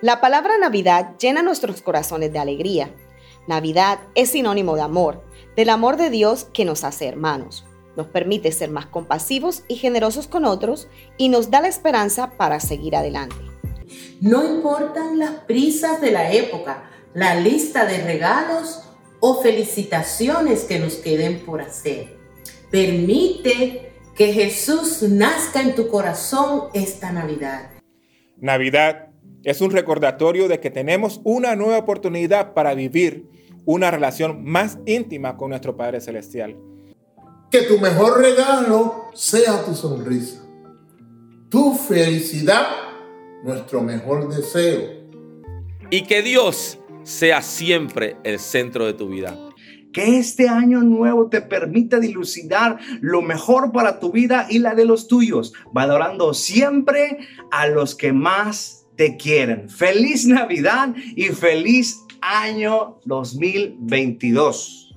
La palabra Navidad llena nuestros corazones de alegría. Navidad es sinónimo de amor, del amor de Dios que nos hace hermanos. Nos permite ser más compasivos y generosos con otros y nos da la esperanza para seguir adelante. No importan las prisas de la época, la lista de regalos o felicitaciones que nos queden por hacer. Permite que Jesús nazca en tu corazón esta Navidad. Navidad es un recordatorio de que tenemos una nueva oportunidad para vivir una relación más íntima con nuestro Padre Celestial. Que tu mejor regalo sea tu sonrisa, tu felicidad, nuestro mejor deseo. Y que Dios sea siempre el centro de tu vida. Que este año nuevo te permita dilucidar lo mejor para tu vida y la de los tuyos, valorando siempre a los que más te quieren. Feliz Navidad y feliz año 2022.